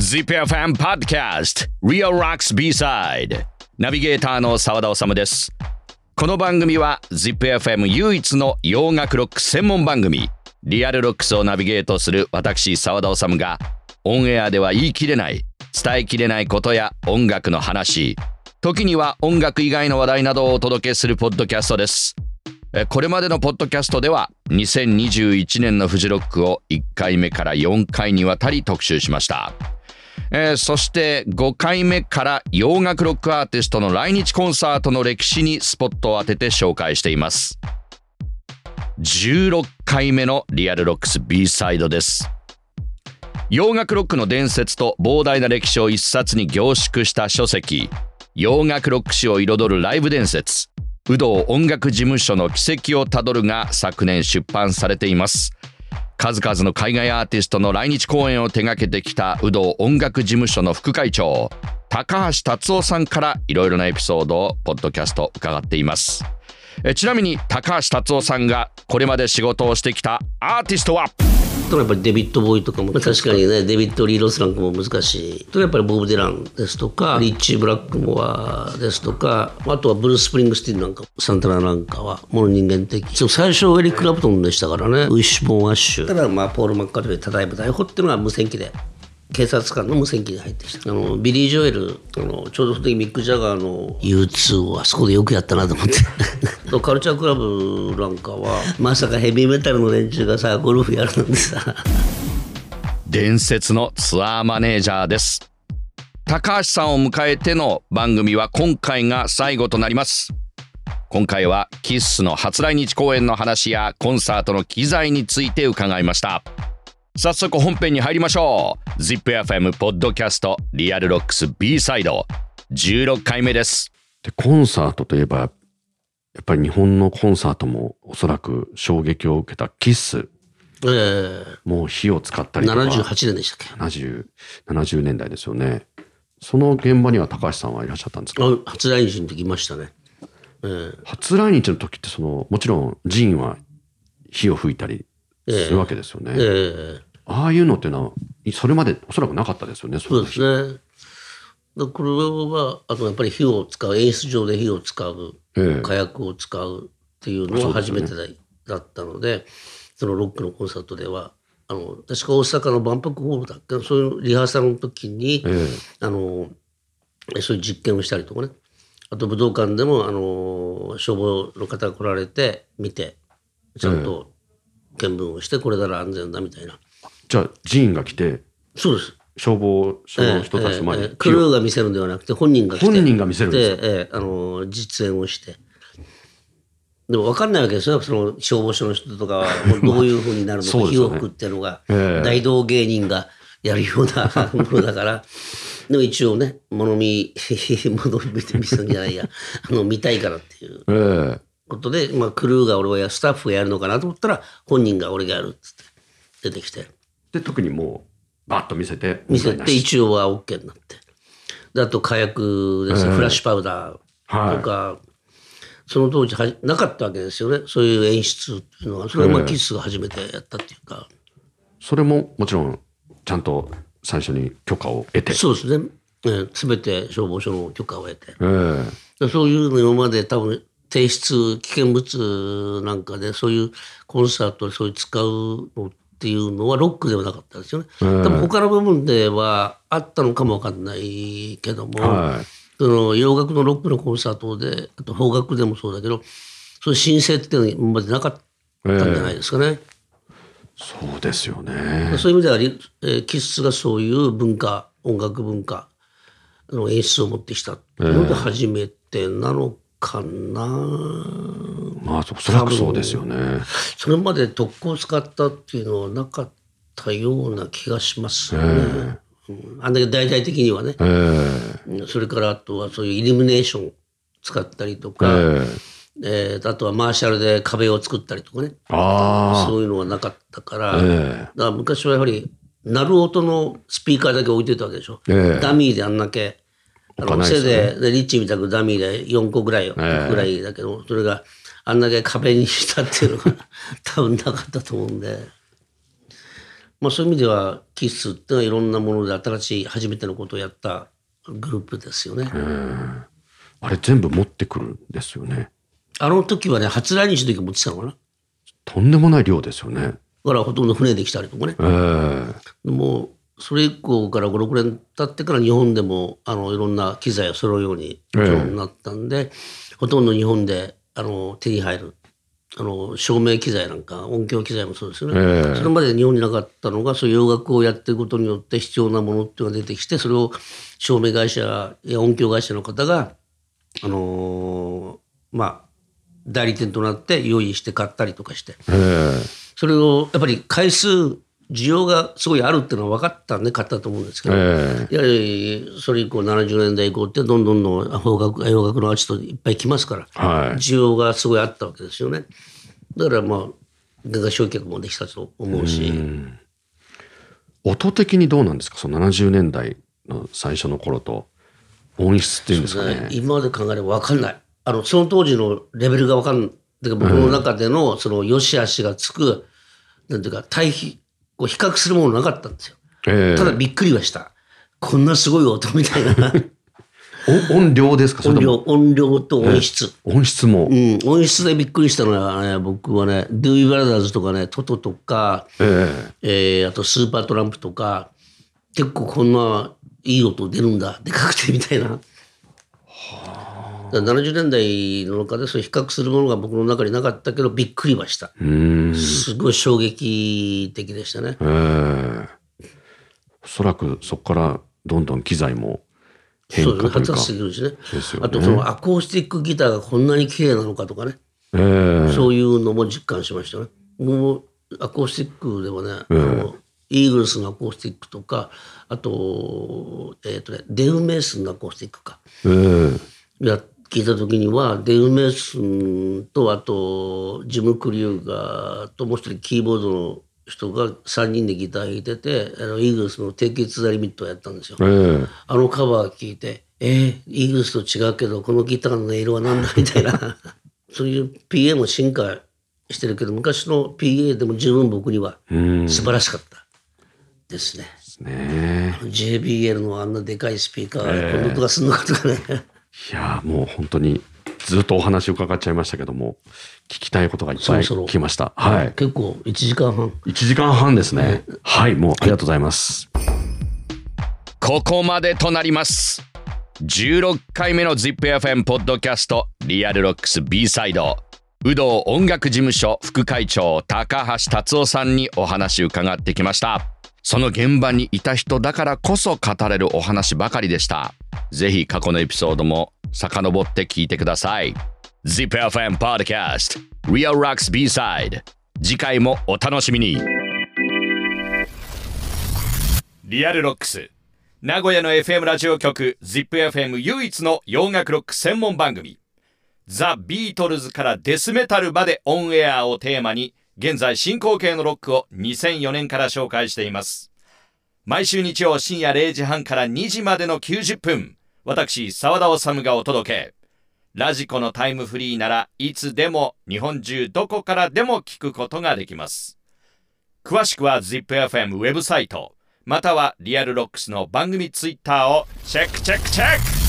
ZIPFM Podcast. Real Rocks B-Side. ナビゲーターの澤田治です。この番組は ZIPFM 唯一の洋楽ロック専門番組。 Real Rocks をナビゲートする私澤田治がオンエアでは言い切れない伝えきれないことや音楽の話。時には音楽以外の話題などをお届けするポッドキャストです。これまでのポッドキャストでは2021年のフジロックを1回目から4回にわたり特集しました、えー、そして5回目から洋楽ロックアーティストの来日コンサートの歴史にスポットを当てて紹介しています。16回目のリアルロックス B サイドです。洋楽ロックの伝説と膨大な歴史を一冊に凝縮した書籍洋楽ロック史を彩るライブ伝説ウドー音楽事務所の軌跡をたどるが昨年出版されています。数々の海外アーティストの来日公演を手掛けてきた有働音楽事務所の副会長高橋達夫さんからいろいろなエピソードをポッドキャスト伺っています。ちなみに高橋達夫さんがこれまで仕事をしてきたアーティストは？とやっぱりデビッド・ボーイとかも確かにねデビッド・リー・ロスランクも難しい。とやっぱりボブ・デランですとかリッチー・ブラックモアですとかあとはブルース・スプリングスティンなんかサンタナなんかはもの人間的。最初エリック・ラプトンでしたからね。ウィッシュ・ボーン・アッシュ。ただまあポール・マッカートニーただいま逮捕っていうのは無線機で警察官の無線機に入ってきた。あのビリー・ジョエルあのちょうどその時ミック・ジャガーの U2 をあそこでよくやったなと思って。カルチャークラブなんかはまさかヘビーメタルの連中がさゴルフやるなんてさ。伝説のツアーマネージャーです。高橋さんを迎えての番組は今回が最後となります。今回はキッスの初来日公演の話やコンサートの機材について伺いました早速本編に入りましょう。ZIPFM ポッドキャストリアルロックス B サイド16回目です。でコンサートといえばやっぱり日本のコンサートもおそらく衝撃を受けたキッス。えー、もう火を使ったりとか。78年でしたっけ？70, 70年代ですよね。その現場には高橋さんはいらっしゃったんですか？初来日の時いましたね、えー、初来日の時ってそのもちろん寺院は火を吹いたりするわけですよね、えーえ。ー、ああいうのっていうのはそれまでおそらくなかったですよねそうですね。これはあとやっぱり火を使う演出上で火を使う、火薬を使うっていうのは初めてだったので、そのロックのコンサートではあの確か大阪の万博ホールだっけ？そういうリハーサルの時に、えあのそういう実験をしたりとかね。あと武道館でもあの消防の方が来られて見てちゃんと見聞をしてこれなら安全だみたいな。じゃあ寺院が来てそうです。消防署の人たち前に、えええ、クルーが見せるんではなくて本人が来て本人が見せるんですええ、あの実演をして。でも分かんないわけですよ。その消防署の人とかは どういうふうになるのか、火を吹くっていうのが、大道芸人がやるようなものだから。でも一応ね物見 物見見せるんじゃないや。あの見たいからっていう。ことで、まあ、クルーが俺はやスタッフがやるのかなと思ったら本人が俺がやるっつって出てきてで特にもうバッと見せて見せて一応は OK になって。であと火薬ですね、フラッシュパウダーとか、はい。その当時はなかったわけですよね。そういう演出っていうのは。それはまあキッスが初めてやったっていうか、それももちろんちゃんと最初に許可を得て。そうですね、えー、全て消防署の許可を得て、えー、そういうの今まで多分提出危険物なんかでそういうコンサートでそういう使うのっていうのはロックではなかったですよね、えー、多分他の部分ではあったのかもわかんないけども、はいその洋楽のロックのコンサートであと邦楽でもそうだけどそういう申請っていうのは今までなかったんじゃないですかね。えー、そうですよね。そういう意味では、えー、キッスがそういう文化音楽文化の演出を持ってきたので初めてなのかな。えー、まあそらくそうですよね。それまで特攻を使ったっていうのはなかったような気がしますよね。えーあんだけ大々的にはね、えー、それからあとはそういうイルミネーション使ったりとか、えーえー、あとはマーシャルで壁を作ったりとかね。そういうのはなかったから,、えー、だから昔はやはり鳴る音のスピーカーだけ置いてたわけでしょ、えー、ダミーであんだけあのせいででリッチみたくダミーで4個ぐらい、ぐらいだけどそれがあんだけ壁にしたっていうのが 多分なかったと思うんで。まあ、そういう意味ではキスってのはいろんなもので新しい初めてのことをやったグループですよね。あれ全部持ってくるんですよね。あの時はね初来日の時は持ってたのかな。とんでもない量ですよね。だからほとんど船で来たりとかね。えー、もうそれ以降から56年経ってから日本でもあのいろんな機材を揃うようになったんで、えー、ほとんど日本であの手に入るあの照明機材なんか音響機材もそうですよね、えー、それまで日本になかったのがそういう洋楽をやっていくことによって必要なものっていうのが出てきてそれを照明会社や音響会社の方があのー、まあ代理店となって用意して買ったりとかして、えー、それをやっぱり回数需要がすごいあるっていうのは分かったんで買ったと思うんですけど、えー、やはりそれ以降70年代以降ってどんどんどん洋楽洋楽のアーティストいっぱい来ますから、はい、需要がすごいあったわけですよね。だからまあ画家焼却もできたと思うし。音的にどうなんですか？その70年代の最初の頃と音質っていうんですかね、ね、今まで考えれば分かんない。あのその当時のレベルが分かんない。僕の中でのその良し悪しがつく、なんていうか対比こう比較するものなかったんですよ。えー、ただびっくりはした。こんなすごい音みたいな。音量ですか？音量、音量と音質、えー、音質も。うん、音質でびっくりしたのはね、僕はね、ドゥーイ・ブラザーズとかね、トトとか、えー、えー、あとスーパートランプとか、結構こんないい音出るんだ、でかくてみたいな。70年代の中でそう比較するものが僕の中になかったけどびっくりはした。すごい衝撃的でしたね。おそらくそこからどんどん機材も変化というかそうですね。発達してくるしね、ね、あとそのアコースティックギターがこんなに綺麗なのかとかね、えー、そういうのも実感しましたね。もうアコースティックでもね、えー、あのイーグルスのアコースティックとかあと,、えーとね、デウメースのアコースティックか、えー、やっ聞いた時にはデウ・メスンとあとジム・クリューガーともう一人キーボードの人が3人でギター弾いててあのイーグルスの「テイキッズ・ザ・リミット」をやったんですよ。えー、あのカバー聞いて「えー、イーグルスと違うけどこのギターの音色は何だ? 」みたいなそういう PA も進化してるけど昔の PA でも十分僕には素晴らしかったですね。ね JBL のあんなでかいスピーカー、こんな音がすんのかとかね。いやもう本当にずっとお話伺っちゃいましたけども聞きたいことがいっぱい来ました。はい、結構1時間半。1時間半ですね、はい、はい、もうありがとうございます、ここまでとなります。16回目の ZIPFM ポッドキャストリアルロックス B サイド。ウドー音楽事務所副会長高橋達夫さんにお話伺ってきましたその現場にいた人だからこそ語れるお話ばかりでした。ぜひ過去のエピソードも遡って聞いてください。ZIPFM Podcast Real Rocks B-Side 次回もお楽しみに。Real Rocks。名古屋の FM ラジオ局 ZIPFM 唯一の洋楽ロック専門番組。ザ・ビートルズからデスメタルまでオンエアをテーマに現在進行形のロックを2004年から紹介しています毎週日曜深夜0時半から2時までの90分私、沢田治がお届け。 radiko のタイムフリーならいつでも日本中どこからでも聞くことができます。詳しくは ZIPFM ウェブサイト、または Real Rocks の番組ツイッターをチェックチェックチェック